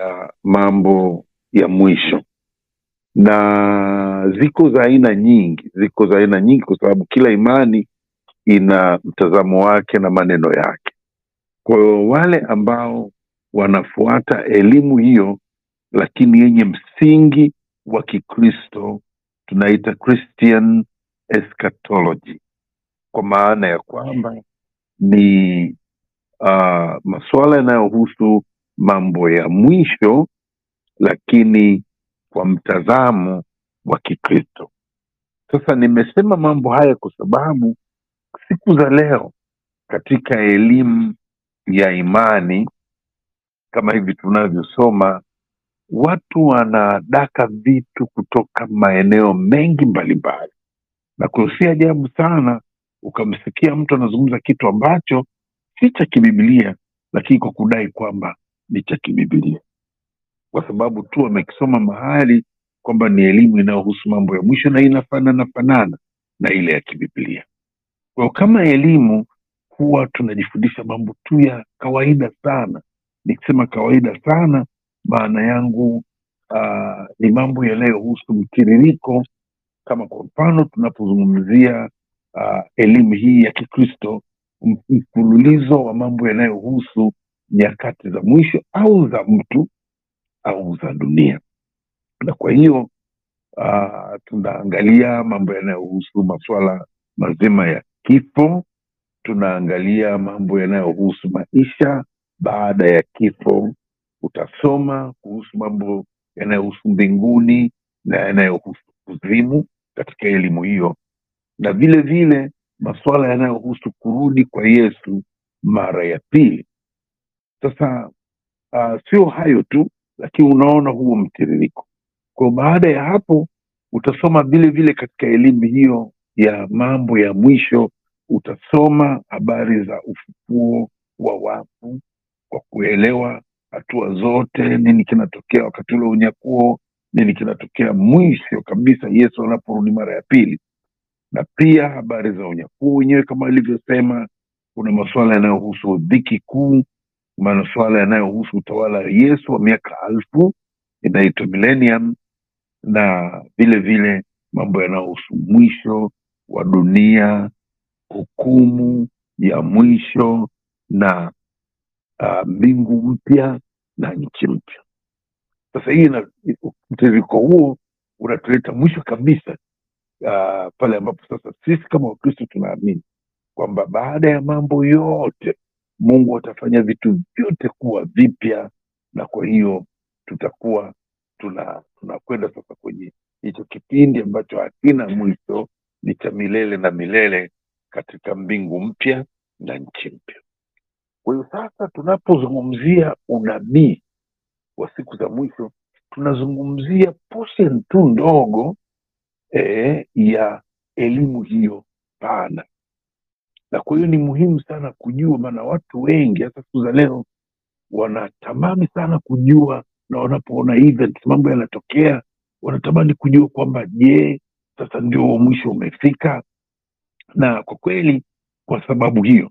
ya mambo ya mwisho. Na ziko za aina nyingi ziko za aina nyingi kwa sababu kila imani ina mtazamo wake na maneno yake. Kwa wale ambao wanafuata elimu hiyo lakini yenye msingi wa kikristo tunaita christian eschatology. Kwa maana ya kwamba ni uh, masuala yanayohusu mambo ya mwisho lakini kwa mtazamo wa kikristo. Sasa nimesema mambo haya kwa sababu siku za leo katika elimu ya imani kama hivi tunavyosoma watu wanadaka vitu kutoka maeneo mengi mbalimbali. Na kusi ajabu sana ukamsikia mtu anazungumza kitu ambacho si cha kibibilia lakini kwa kudai kwamba ni cha kibibilia kwa sababu tu amekisoma mahali kwamba ni elimu inayohusu mambo ya mwisho na inafanana fanana na ile ya kibibilia kwa kama elimu huwa tunajifundisha mambo tu ya kawaida sana. Nikisema kawaida sana maana yangu uh, ni mambo yanayohusu mtiririko. Kama kwa mfano tunapozungumzia uh, elimu hii ya kikristo mfululizo wa mambo yanayohusu nyakati za mwisho au za mtu au za dunia. Na kwa hiyo uh, tunaangalia mambo yanayohusu masuala mazima ya kifo tunaangalia mambo yanayohusu maisha. Baada ya kifo utasoma kuhusu mambo yanayohusu mbinguni na yanayohusu kuzimu katika elimu hiyo. Na vile vile masuala yanayohusu kurudi kwa yesu mara ya pili sasa uh, sio hayo tu lakini unaona huo mtiririko. Kwa baada ya hapo utasoma vile vile katika elimu hiyo ya mambo ya mwisho utasoma habari za ufufuo wa wafu kwa kuelewa hatua zote nini kinatokea wakati ule unyakuo nini kinatokea mwisho kabisa yesu anaporudi mara ya pili. Na pia habari za unyakuo wenyewe kama ilivyosema kuna masuala yanayohusu dhiki kuu masuala yanayohusu utawala wa yesu wa miaka alfu inaitwa millennium na vile vile mambo yanayohusu mwisho wa dunia hukumu ya mwisho na uh, mbingu mpya na nchi mpya. Sasa hii mtiririko huo unatuleta mwisho kabisa uh, pale ambapo sasa sisi kama wakristo tunaamini kwamba baada ya mambo yote mungu atafanya vitu vyote kuwa vipya na kwa hiyo tutakuwa tuna tunakwenda sasa kwenye hicho kipindi ambacho hakina mwisho ni cha milele na milele katika mbingu mpya na nchi mpya. Kwa hiyo sasa tunapozungumzia unabii wa siku za mwisho tunazungumzia portion tu ndogo eh, ya elimu hiyo pana na kwa hiyo ni muhimu sana kujua maana watu wengi hasa siku za leo wanatamani sana kujua na wanapoona events mambo yanatokea wanatamani kujua kwamba je sasa ndio mwisho umefika? Na kwa kweli kwa sababu hiyo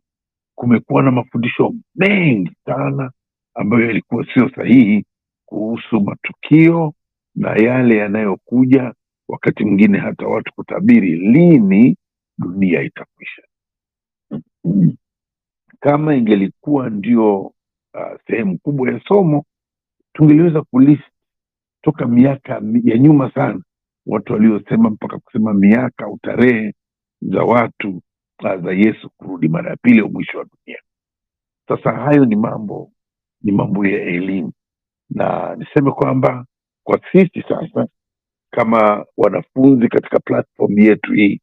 kumekuwa na mafundisho mengi sana ambayo yalikuwa sio sahihi kuhusu matukio na yale yanayokuja wakati mwingine hata watu kutabiri lini dunia itakwisha kama ingelikuwa ndio uh, sehemu kubwa ya somo tungeliweza kulist toka miaka ya nyuma sana. Watu waliosema mpaka kusema miaka au tarehe za watu uh, za yesu kurudi mara ya pili au mwisho wa dunia. Sasa hayo ni mambo ni mambo ya elimu. Na niseme kwamba kwa sisi sasa kama wanafunzi katika platform yetu hii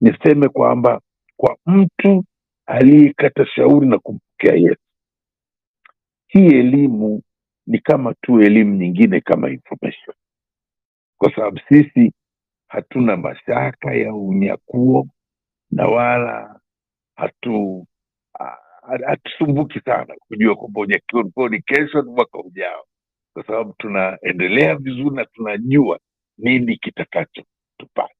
niseme kwamba kwa mtu aliyekata shauri na kumpokea yesu. Hii elimu ni kama tu elimu nyingine kama information. Kwa sababu sisi hatuna mashaka ya unyakuo na wala hatu hatusumbuki sana kujua kwamba unyakuo ni kesho ni mwaka ujao. Kwa sababu tunaendelea vizuri na tunajua nini kitakacho tupata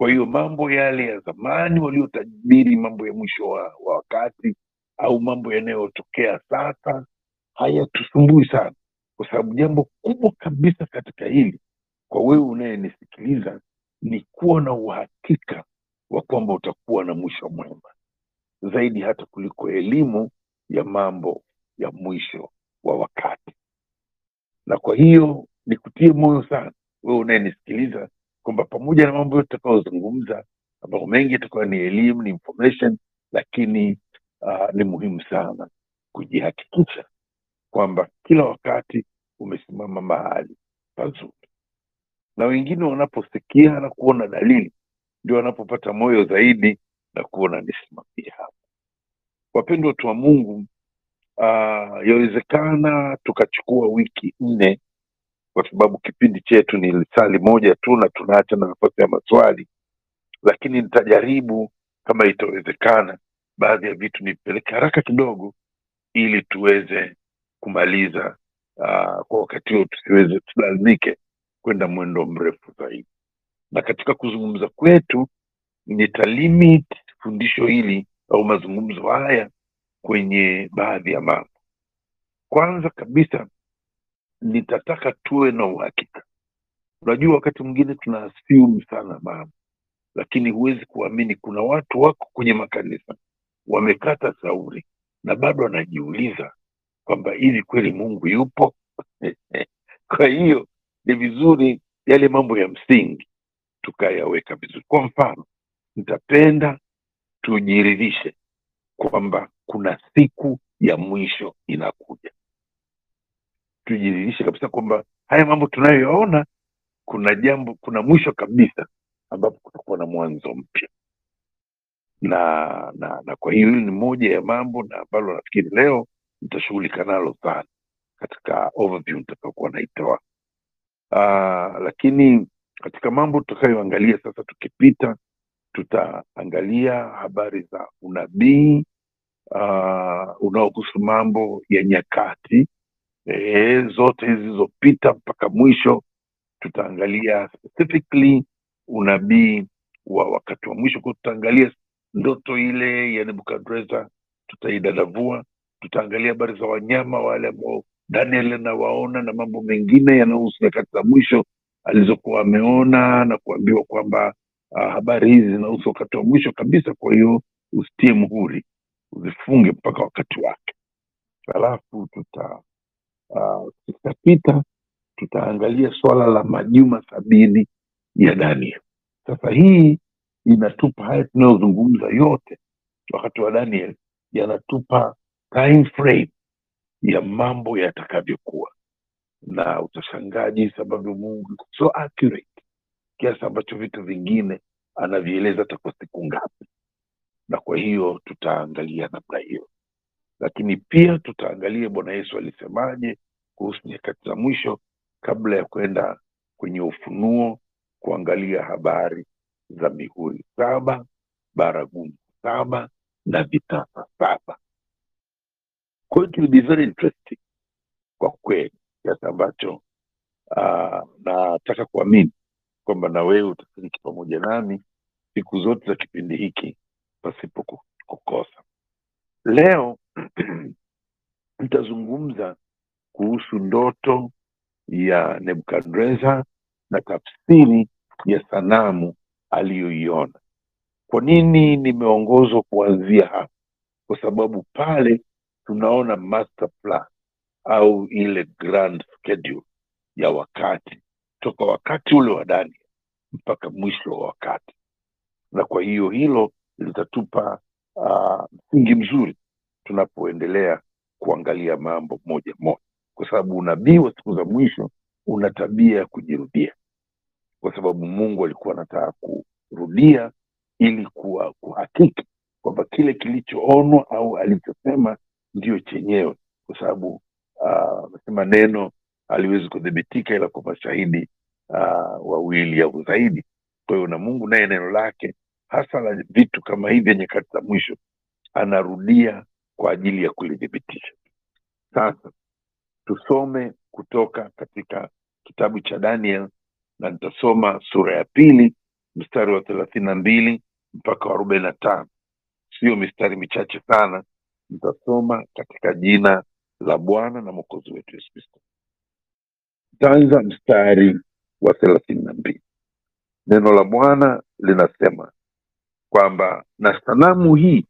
kwa hiyo mambo yale ya zamani waliotabiri mambo ya mwisho wa, wa wakati au mambo yanayotokea sasa hayatusumbui sana. Kwa sababu jambo kubwa kabisa katika hili kwa wewe unayenisikiliza ni kuwa na uhakika wa kwamba utakuwa na mwisho mwema. Zaidi hata kuliko elimu ya mambo ya mwisho wa wakati. Na kwa hiyo nikutie moyo sana wewe unayenisikiliza kwamba pamoja na mambo yote tutakayozungumza ambayo mengi yatakuwa ni elimu ni information lakini uh, ni muhimu sana kujihakikisha kwamba kila wakati umesimama mahali pazuri. Na wengine wanaposikia na kuona dalili ndio wanapopata moyo zaidi na kuona nisimamie hapa. Wapendwa watu wa mungu uh, yawezekana tukachukua wiki nne kwa sababu kipindi chetu ni lisali moja tu na tunaacha na nafasi ya maswali lakini nitajaribu kama itawezekana baadhi ya vitu nipeleke haraka kidogo ili tuweze kumaliza uh, kwa wakati huo tusiweze tusilazimike kwenda mwendo mrefu zaidi. Na katika kuzungumza kwetu nitalimit fundisho hili au mazungumzo haya kwenye baadhi ya mambo. Kwanza kabisa nitataka tuwe na uhakika. Unajua wakati mwingine tuna assume sana mama lakini huwezi kuamini kuna watu wako kwenye makanisa wamekata sauri na bado wanajiuliza kwamba hivi kweli mungu yupo? Kwa hiyo ni vizuri yale mambo ya msingi tukayaweka vizuri. Kwa mfano nitapenda tujiridhishe kwamba kuna siku ya mwisho inakuja tujiridhishe kabisa kwamba haya mambo tunayoyaona kuna jambo kuna mwisho kabisa ambapo kutakuwa na mwanzo mpya. Na na na kwa hiyo hili ni moja ya mambo na ambalo nafikiri leo nitashughulika nalo sana katika overview nitakaokuwa naitoa. Uh, lakini katika mambo tutakayoangalia sasa tukipita tutaangalia habari za unabii uh, unaohusu mambo ya nyakati e, zote hizi zilizopita mpaka mwisho tutaangalia specifically unabii wa wakati wa mwisho. Kwa tutaangalia ndoto ile ya nebukadreza tutaidadavua tutaangalia habari za wanyama wale ambao daniel anawaona na mambo mengine yanayohusu nyakati za mwisho alizokuwa ameona na kuambiwa kwamba uh, habari hizi zinahusu wakati wa mwisho kabisa. Kwa hiyo usitie muhuri uzifunge mpaka wakati wake. Halafu tuta uh, tutapita tutaangalia swala la majuma sabini ya daniel. Sasa hii inatupa haya tunayozungumza yote wakati wa daniel yanatupa time frame ya mambo yatakavyokuwa. Na utashangaa jinsi ambavyo mungu so accurate kiasi ambacho vitu vingine anavieleza atakuwa siku ngapi. Na kwa hiyo tutaangalia namna hiyo lakini pia tutaangalia bwana yesu alisemaje kuhusu nyakati za mwisho kabla ya kwenda kwenye ufunuo kuangalia habari za mihuri saba baragumu saba na vitasa saba. Kwa hiyo be very interesting kwa kweli kiasi ambacho uh, nataka kuamini kwamba na wewe utashiriki pamoja nami siku zote za kipindi hiki pasipo kukosa. Leo nitazungumza kuhusu ndoto ya nebukadreza na tafsiri ya sanamu aliyoiona. Kwa nini nimeongozwa kuanzia hapa? Kwa sababu pale tunaona master plan au ile grand schedule ya wakati toka wakati ule wa daniel mpaka mwisho wa wakati. Na kwa hiyo hilo litatupa uh, msingi mzuri tunapoendelea kuangalia mambo moja moja. Kwa sababu unabii wa siku za mwisho una tabia ya kujirudia. Kwa sababu mungu alikuwa anataka kurudia ili kuwa kuhakiki kwamba kile kilichoonwa au alichosema ndio chenyewe. Kwa sababu amesema neno haliwezi kudhibitika ila kwa mashahidi uh, wawili au zaidi. Kwa hiyo na mungu naye neno lake hasa la vitu kama hivi nyakati za mwisho anarudia kwa ajili ya kulithibitisha. Sasa tusome kutoka katika kitabu cha daniel na nitasoma sura ya pili mstari wa thelathini na mbili mpaka wa arobaini na tano. Siyo mistari michache sana nitasoma katika jina la bwana na mwokozi wetu yesu kristo. Nitaanza mstari wa thelathini na mbili. Neno la bwana linasema kwamba na sanamu hii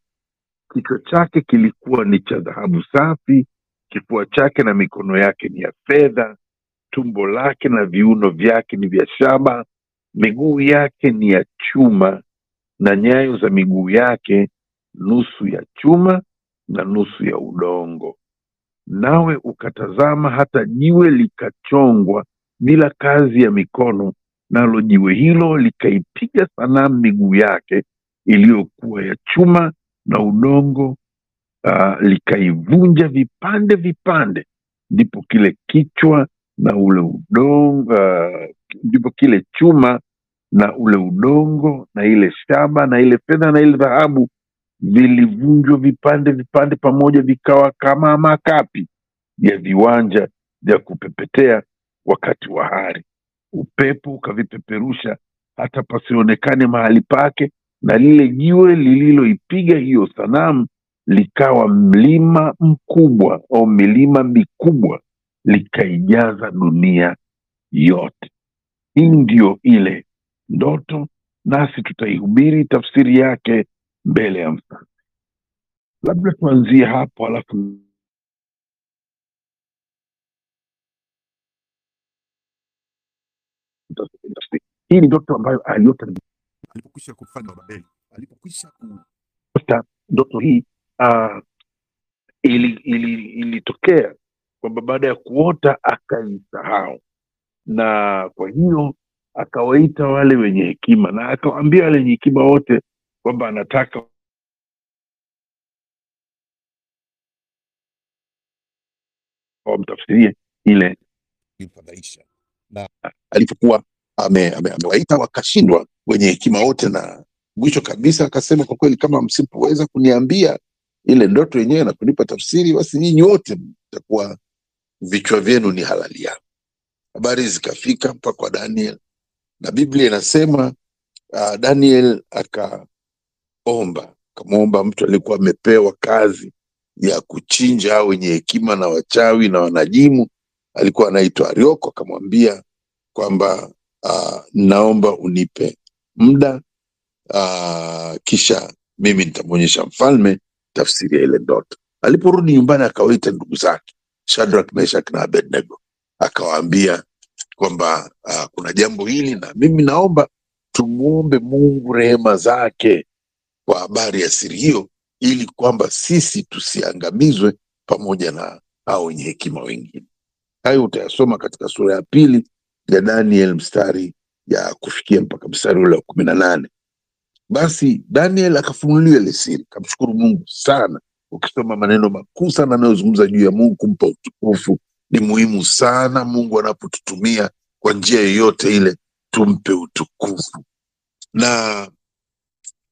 kichwa chake kilikuwa ni cha dhahabu safi kifua chake na mikono yake ni ya fedha tumbo lake na viuno vyake ni vya shaba miguu yake ni ya chuma na nyayo za miguu yake nusu ya chuma na nusu ya udongo. Nawe ukatazama hata jiwe likachongwa bila kazi ya mikono nalo jiwe hilo likaipiga sanamu miguu yake iliyokuwa ya chuma na udongo uh, likaivunja vipande vipande ndipo kile kichwa na ule udongo uh, ndipo kile chuma na ule udongo na ile shaba na ile fedha na ile dhahabu vilivunjwa vipande vipande pamoja vikawa kama makapi ya viwanja vya kupepetea wakati wa hari. Upepo ukavipeperusha hata pasionekane mahali pake na lile jiwe lililoipiga hiyo sanamu likawa mlima mkubwa au milima mikubwa likaijaza dunia yote. Hii ndiyo ile ndoto nasi tutaihubiri tafsiri yake mbele ya mfalme labda tuanzie hapo alafu hii ni ndoto ambayo aliota alipokwisha kufanya Babeli, alipokwisha ku ndoto hii uh, ili, ili, kwamba baada ya kuota akaisahau, na kwa hiyo akawaita wale wenye hekima na akawaambia wale wenye hekima wote kwamba anataka wamtafsirie ile ilifadhaisha, na alipokuwa amewaita ame, amewaita wakashindwa wenye hekima wote, na mwisho kabisa akasema, kwa kweli kama msipoweza kuniambia ile ndoto yenyewe na kunipa tafsiri, basi nyinyi wote mtakuwa vichwa vyenu ni halali yangu. Habari zikafika mpaka kwa Daniel na Biblia inasema uh, Daniel akaomba, akamwomba mtu aliyekuwa amepewa kazi ya kuchinja hao wenye hekima na wachawi na wanajimu, alikuwa anaitwa Arioko, akamwambia kwamba uh, naomba unipe muda uh, kisha mimi nitamwonyesha mfalme tafsiri ya ile ndoto. Aliporudi nyumbani, akawaita ndugu zake Shadrach, Meshach na Abednego, akawaambia kwamba uh, kuna jambo hili na mimi naomba tumwombe Mungu rehema zake kwa habari ya siri hiyo, ili kwamba sisi tusiangamizwe pamoja na hao wenye hekima wengine. Hayo utayasoma katika sura ya pili ya Daniel mstari ya kufikia mpaka mstari ule wa kumi na nane. Basi Daniel akafunuliwa ile siri, kamshukuru Mungu sana. Ukisoma maneno makuu sana anayozungumza juu ya Mungu kumpa utukufu, ni muhimu sana Mungu anapotutumia kwa njia yoyote ile, tumpe utukufu. Na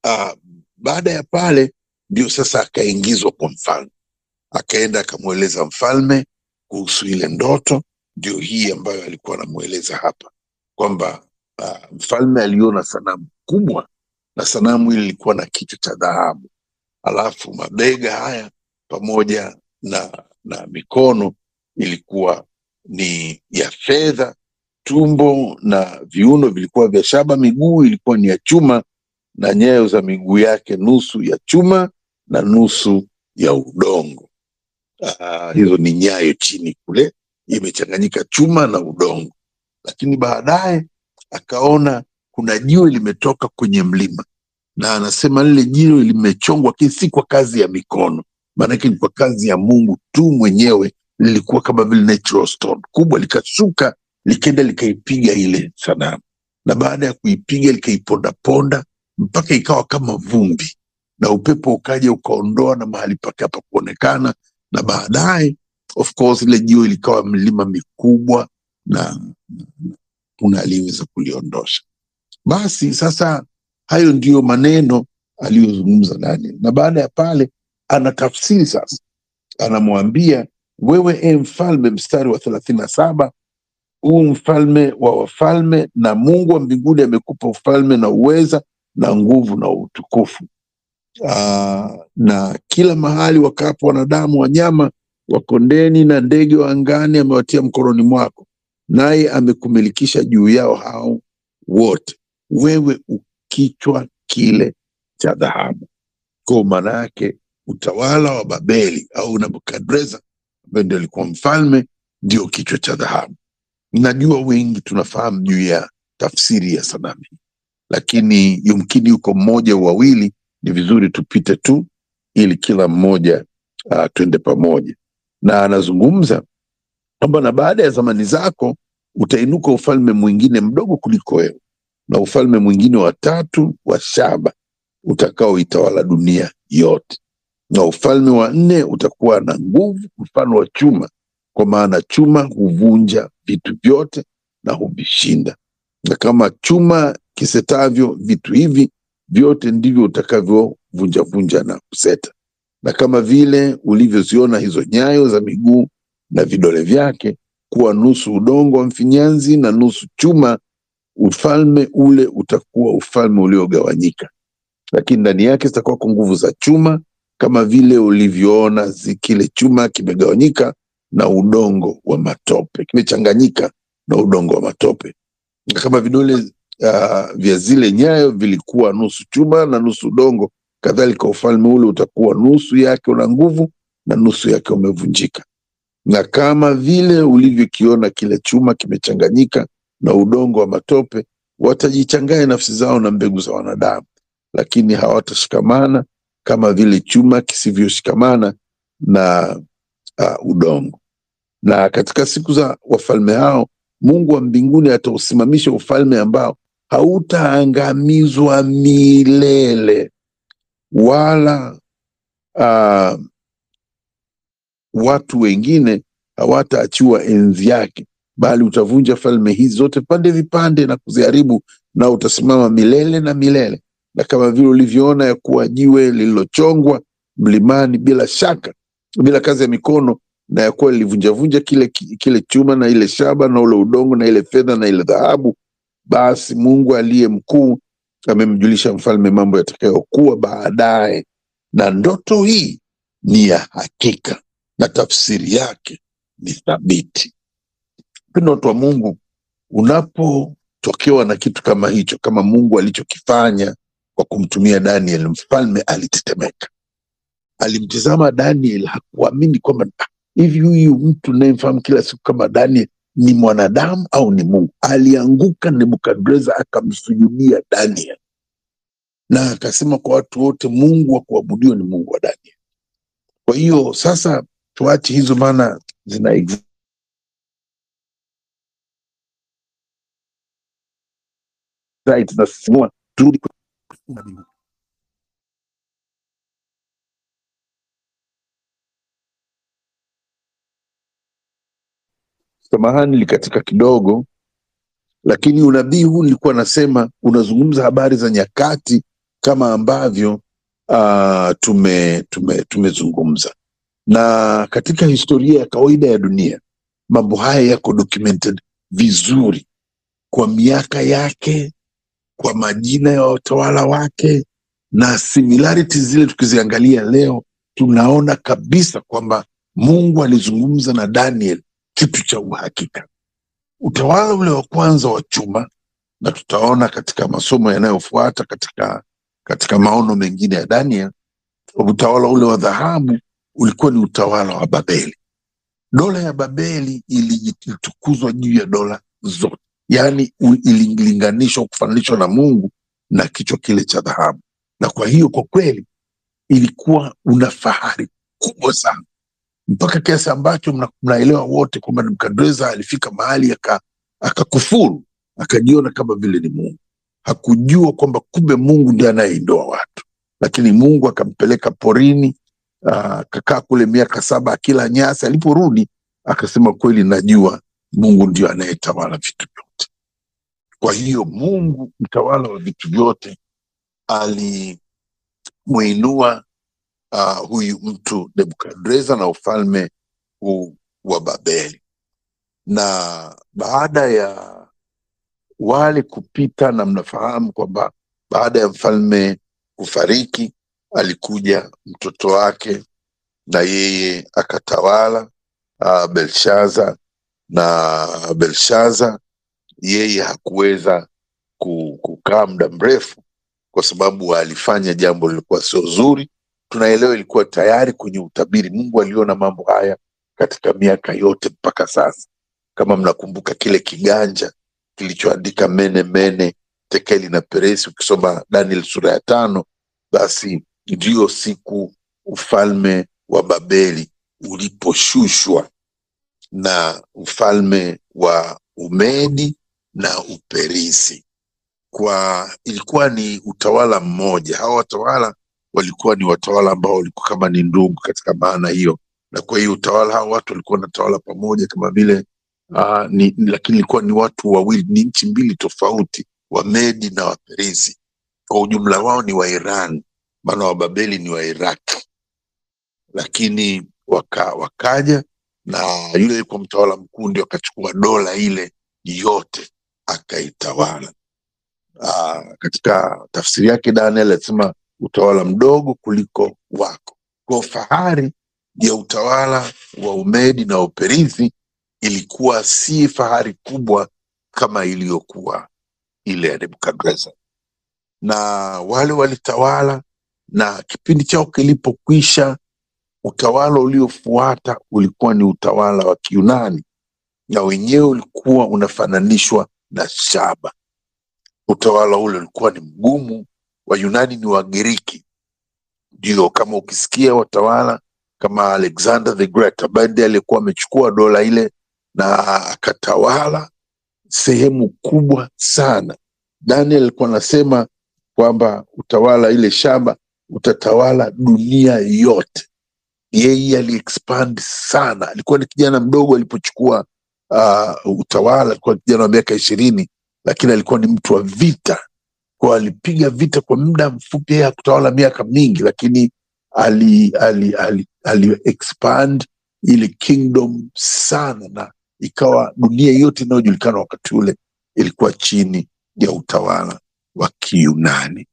uh, baada ya pale ndio sasa akaingizwa kwa mfalme, akaenda akamweleza mfalme kuhusu ile ndoto, ndio hii ambayo alikuwa anamweleza hapa kwamba uh, mfalme aliona sanamu kubwa na sanamu hili lilikuwa na kichwa cha dhahabu, alafu mabega haya pamoja na na mikono ilikuwa ni ya fedha, tumbo na viuno vilikuwa vya shaba, miguu ilikuwa ni ya chuma, na nyayo za miguu yake nusu ya chuma na nusu ya udongo. Uh, hizo ni nyayo chini kule, imechanganyika chuma na udongo. Lakini baadaye akaona kuna jiwe limetoka kwenye mlima, na anasema lile jiwe limechongwa, lakini si kwa kazi ya mikono, maanake ni kwa kazi ya Mungu tu mwenyewe. Lilikuwa kama vile natural stone. Kubwa, likashuka likaenda likaipiga ile sanamu, na baada ya kuipiga likaipondaponda mpaka ikawa kama vumbi, na upepo ukaja ukaondoa na mahali pake hapa kuonekana, na baadaye of course ile jiwe likawa milima mikubwa na kuna aliyeweza kuliondosha. Basi sasa hayo ndiyo maneno aliyozungumza Daniel, na baada ya pale anatafsiri sasa, anamwambia wewe, e mfalme, mstari wa thelathini na saba huu mfalme wa wafalme na Mungu wa mbinguni amekupa ufalme na uweza na nguvu na utukufu. Aa, na kila mahali wakapo wanadamu, wanyama wa kondeni na ndege wa angani amewatia mkononi mwako. Naye amekumilikisha juu yao hao wote, wewe ukichwa kile cha dhahabu. Kwa maana yake utawala wa Babeli au Nebukadreza ambaye ndio alikuwa mfalme, ndio kichwa cha dhahabu. Najua wengi tunafahamu juu ya tafsiri ya sanamu hii, lakini yumkini yuko mmoja wawili, ni vizuri tupite tu ili kila mmoja uh, twende pamoja. Na anazungumza kwamba na baada ya zamani zako utainuka ufalme mwingine mdogo kuliko wewe, na ufalme mwingine wa tatu wa shaba utakaoitawala dunia yote, na ufalme wa nne utakuwa na nguvu mfano wa chuma, kwa maana chuma huvunja vitu vyote na huvishinda, na kama chuma kisetavyo vitu hivi vyote ndivyo utakavyovunjavunja na kuseta. Na kama vile ulivyoziona hizo nyayo za miguu na vidole vyake kuwa nusu udongo wa mfinyanzi na nusu chuma, ufalme ule utakuwa ufalme uliogawanyika, lakini ndani yake zitakuwako nguvu za chuma, kama vile ulivyoona kile chuma kimegawanyika na udongo wa matope, kimechanganyika na udongo wa matope. Kama vidole uh, vya zile nyayo vilikuwa nusu chuma na nusu udongo, kadhalika ufalme ule utakuwa nusu yake una nguvu na nusu yake umevunjika. Na kama vile ulivyokiona kile chuma kimechanganyika na udongo wa matope, watajichanganya nafsi zao na mbegu za wanadamu, lakini hawatashikamana kama vile chuma kisivyoshikamana na uh, udongo. Na katika siku za wafalme hao, Mungu wa mbinguni atausimamisha ufalme ambao hautaangamizwa milele, wala uh, watu wengine hawataachiwa enzi yake, bali utavunja falme hizi zote pande vipande na kuziharibu, na utasimama milele na milele. Na kama vile ulivyoona ya kuwa jiwe lililochongwa mlimani bila shaka, bila kazi ya mikono, na ya kuwa lilivunjavunja kile, kile chuma na ile shaba na ule udongo na ile fedha na ile dhahabu, basi Mungu aliye mkuu amemjulisha mfalme mambo yatakayokuwa baadaye, na ndoto hii ni ya hakika na tafsiri yake ni thabiti. Mpendo watu wa Mungu, unapotokewa na kitu kama hicho, kama Mungu alichokifanya kwa kumtumia Daniel, mfalme alitetemeka. Alimtizama Daniel, hakuamini kwamba "Ah, hivi huyu mtu nayemfahamu kila siku kama Daniel ni mwanadamu au ni Mungu? Alianguka Nebukadreza akamsujudia Daniel na akasema kwa watu wote, Mungu wa kuabudiwa ni Mungu wa Daniel. Kwa hiyo sasa tuache hizo, maana zina excite na sisimua, turudi. Samahani, likatika kidogo, lakini unabii huu nilikuwa nasema unazungumza habari za nyakati kama ambavyo uh, tume tume tumezungumza, na katika historia ya kawaida ya dunia mambo haya yako documented vizuri kwa miaka yake, kwa majina ya watawala wake na similarities zile tukiziangalia leo, tunaona kabisa kwamba Mungu alizungumza na Daniel kitu cha uhakika. Utawala ule wa kwanza wa chuma, na tutaona katika masomo yanayofuata katika katika maono mengine ya Daniel, utawala ule wa dhahabu ulikuwa ni utawala wa Babeli. Dola ya Babeli ili- ilitukuzwa juu ya dola zote, yaani ililinganishwa kufananishwa na Mungu na kichwa kile cha dhahabu, na kwa hiyo kwa kweli ilikuwa una fahari kubwa sana mpaka kiasi ambacho mna- mnaelewa wote kwamba Nebukadreza alifika mahali aka- akakufuru akajiona kama vile ni Mungu. Hakujua kwamba kumbe Mungu ndiye anayeondoa watu, lakini Mungu akampeleka porini, akakaa kule miaka saba akila nyasi. Aliporudi akasema, kweli najua Mungu ndio anayetawala vitu vyote. Kwa hiyo Mungu mtawala wa vitu vyote alimuinua uh, huyu mtu Nebukadreza na ufalme huu wa Babeli. Na baada ya wale kupita, na mnafahamu kwamba baada ya mfalme kufariki, alikuja mtoto wake na yeye akatawala, uh, Belshaza, na Belshaza yeye hakuweza kukaa muda mrefu kwa sababu alifanya jambo lilikuwa sio zuri. Tunaelewa ilikuwa tayari kwenye utabiri. Mungu aliona mambo haya katika miaka yote mpaka sasa. Kama mnakumbuka kile kiganja kilichoandika mene mene tekeli na peresi, ukisoma Daniel sura ya tano, basi ndiyo siku ufalme wa Babeli uliposhushwa na ufalme wa Umedi na Uperisi kwa ilikuwa ni utawala mmoja. Hawa watawala walikuwa ni watawala ambao walikuwa kama ni ndugu katika maana hiyo, na kwa hiyo utawala hawa watu walikuwa wanatawala pamoja kama vile ni, ni- lakini ilikuwa ni watu wawili, ni nchi mbili tofauti, Wamedi na Waperisi. Kwa ujumla wao ni wa Iran, maana Wababeli ni Wairaki, lakini waka, wakaja na yule alikuwa mtawala mkuu ndio akachukua dola ile yote akaitawala. Uh, katika tafsiri yake Daniel alisema utawala mdogo kuliko wako. Kwa fahari ya utawala wa Umedi na Uperisi ilikuwa si fahari kubwa kama iliyokuwa ile ya Nebukadreza, na wale walitawala, na kipindi chao kilipokwisha, utawala uliofuata ulikuwa ni utawala wa Kiyunani, na wenyewe ulikuwa unafananishwa na shaba utawala ule ulikuwa ni mgumu. Wayunani ni Wagiriki, ndio kama ukisikia watawala kama Alexander the Great ambaye ndiye aliyekuwa amechukua dola ile na akatawala sehemu kubwa sana. Daniel alikuwa anasema kwamba utawala ile shaba utatawala dunia yote. Yeye aliexpand sana, alikuwa ni kijana mdogo alipochukua uh, utawala, alikuwa kijana wa miaka ishirini, lakini alikuwa ni mtu wa vita kwa alipiga vita kwa muda mfupi, yeye hakutawala miaka mingi, lakini ali, ali, ali, ali expand ile kingdom sana, na ikawa dunia yote inayojulikana wakati ule ilikuwa chini ya utawala wa Kiyunani.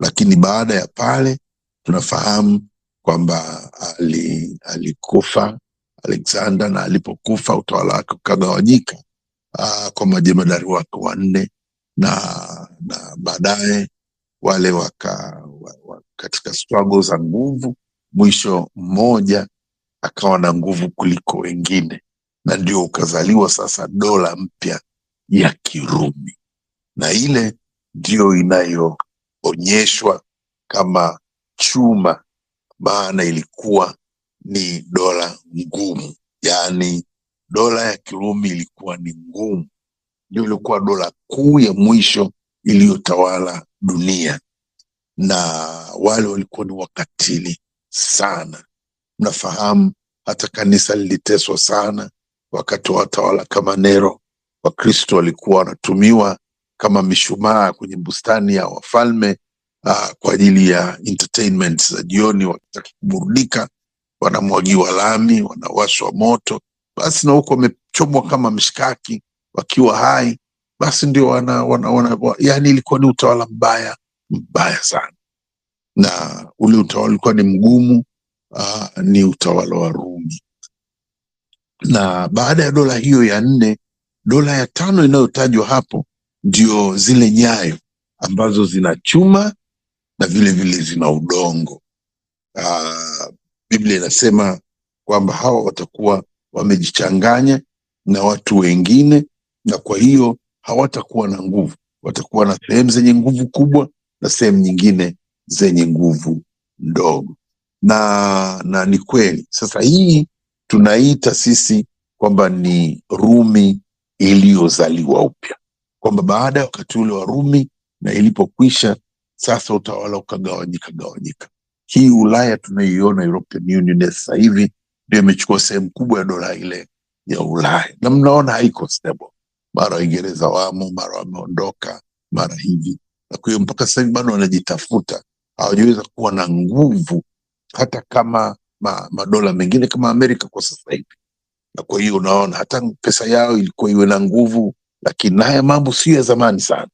Lakini baada ya pale tunafahamu kwamba ali, alikufa Alexander, na alipokufa utawala wake ukagawanyika ah, kwa majemadari wake wanne na na baadaye wale waka wa, wa, katika struggle za nguvu, mwisho mmoja akawa na nguvu kuliko wengine, na ndio ukazaliwa sasa dola mpya ya Kirumi, na ile ndio inayoonyeshwa kama chuma, maana ilikuwa ni dola ngumu, yaani dola ya Kirumi ilikuwa ni ngumu ndio ilikuwa dola kuu ya mwisho iliyotawala dunia, na wale walikuwa ni wakatili sana. Mnafahamu hata kanisa liliteswa sana wakati wa watawala kama Nero. Wakristo walikuwa wanatumiwa kama mishumaa kwenye bustani ya wafalme uh, kwa ajili ya entertainment za jioni, wakitaka kuburudika, wanamwagiwa lami, wanawashwa moto, basi na huko wamechomwa kama mishkaki wakiwa hai basi ndio wana, wana, wana, wa- yani ilikuwa ni utawala mbaya mbaya sana, na ule utawala ulikuwa ni mgumu. Uh, ni utawala wa Rumi, na baada ya dola hiyo ya nne, dola ya tano inayotajwa hapo ndio zile nyayo ambazo zina chuma na vile vile zina udongo. Aa, Biblia inasema kwamba hawa watakuwa wamejichanganya na watu wengine na kwa hiyo hawatakuwa na nguvu, watakuwa na sehemu zenye nguvu kubwa na sehemu nyingine zenye nguvu ndogo. Na na ni kweli sasa hii tunaita sisi kwamba ni Rumi iliyozaliwa upya, kwamba baada ya wakati ule wa Rumi na ilipokwisha, sasa utawala ukagawanyika gawanyika. Hii Ulaya tunaiona European Union sasa hivi ndio imechukua sehemu kubwa ya dola ile ya Ulaya, na mnaona haiko stable mara Waingereza wamo, mara wameondoka, mara hivi. Na kwa hiyo mpaka sasa hivi bado wanajitafuta, hawajaweza kuwa na nguvu hata kama ma, madola mengine kama Amerika kwa sasa hivi. Na kwa hiyo unaona hata pesa yao ilikuwa iwe na nguvu, lakini haya mambo sio ya zamani sana.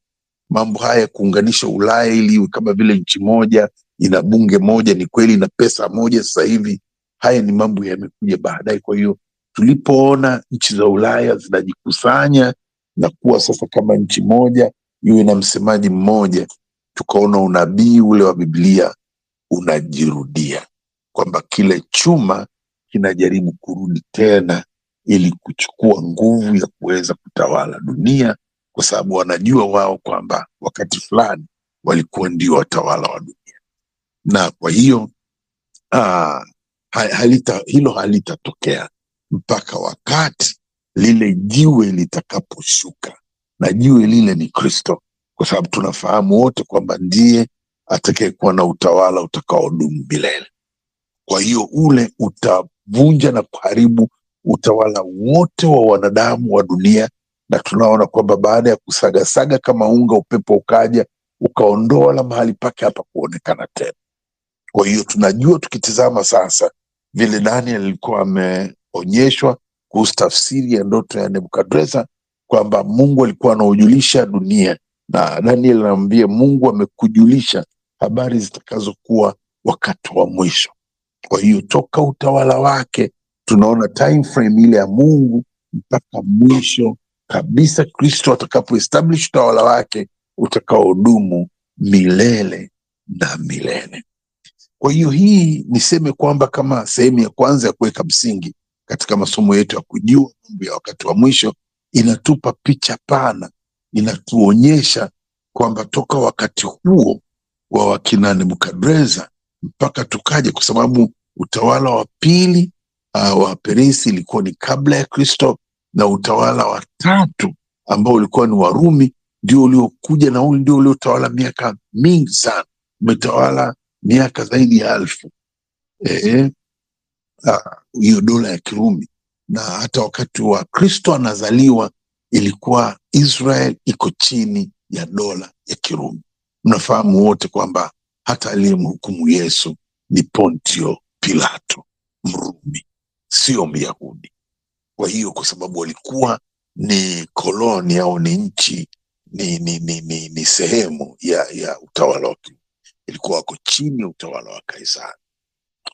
Mambo haya ya kuunganisha Ulaya ili kama vile nchi moja, ina bunge moja, ni kweli, na pesa moja. Sasa hivi haya ni mambo yamekuja baadaye. Kwa hiyo tulipoona nchi za Ulaya zinajikusanya na kuwa sasa kama nchi moja, iwe na msemaji mmoja, tukaona unabii ule wa Biblia unajirudia, kwamba kile chuma kinajaribu kurudi tena ili kuchukua nguvu ya kuweza kutawala dunia, kwa sababu wanajua wao kwamba wakati fulani walikuwa ndio watawala wa dunia, na kwa hiyo aa, halita, hilo halitatokea mpaka wakati lile jiwe litakaposhuka, na jiwe lile ni Kristo, kwa sababu tunafahamu wote kwamba ndiye atakayekuwa na utawala utakaodumu milele. Kwa hiyo ule utavunja na kuharibu utawala wote wa wanadamu wa dunia, na tunaona kwamba baada ya kusagasaga kama unga, upepo ukaja ukaondoa la mahali pake hapa kuonekana tena. Kwa hiyo tunajua tukitizama sasa vile Daniel alikuwa ameonyeshwa kuhusu tafsiri ya ndoto ya Nebukadreza kwamba Mungu alikuwa anaujulisha dunia, na Daniel anamwambia Mungu amekujulisha habari zitakazokuwa wakati wa mwisho. Kwa hiyo toka utawala wake tunaona time frame ile ya Mungu mpaka mwisho kabisa, Kristo atakapoestablish utawala wake utakaodumu milele na milele. Kwa hiyo hii niseme kwamba kama sehemu ya kwanza ya kuweka msingi katika masomo yetu ya kujua mambo ya wakati wa mwisho, inatupa picha pana, inatuonyesha kwamba toka wakati huo wa wakina Nebukadreza mpaka tukaje, kwa sababu utawala wa pili uh, wa Perisi ilikuwa ni kabla ya Kristo, na utawala wa tatu ambao ulikuwa ni Warumi ndio uliokuja, na huu ndio uliotawala miaka mingi sana, umetawala miaka zaidi ya alfu eh, ah, hiyo dola ya Kirumi. Na hata wakati wa Kristo anazaliwa ilikuwa Israel iko chini ya dola ya Kirumi. Mnafahamu wote kwamba hata aliyemhukumu Yesu ni Pontio Pilato, Mrumi, sio Myahudi. Kwa hiyo kwa sababu walikuwa ni koloni au ni nchi ni, ni, ni, ni, ni sehemu ya, ya utawala wa ilikuwa wako chini ya utawala wa Kaisari.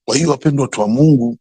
Kwa hiyo wapendwa watu wa Mungu,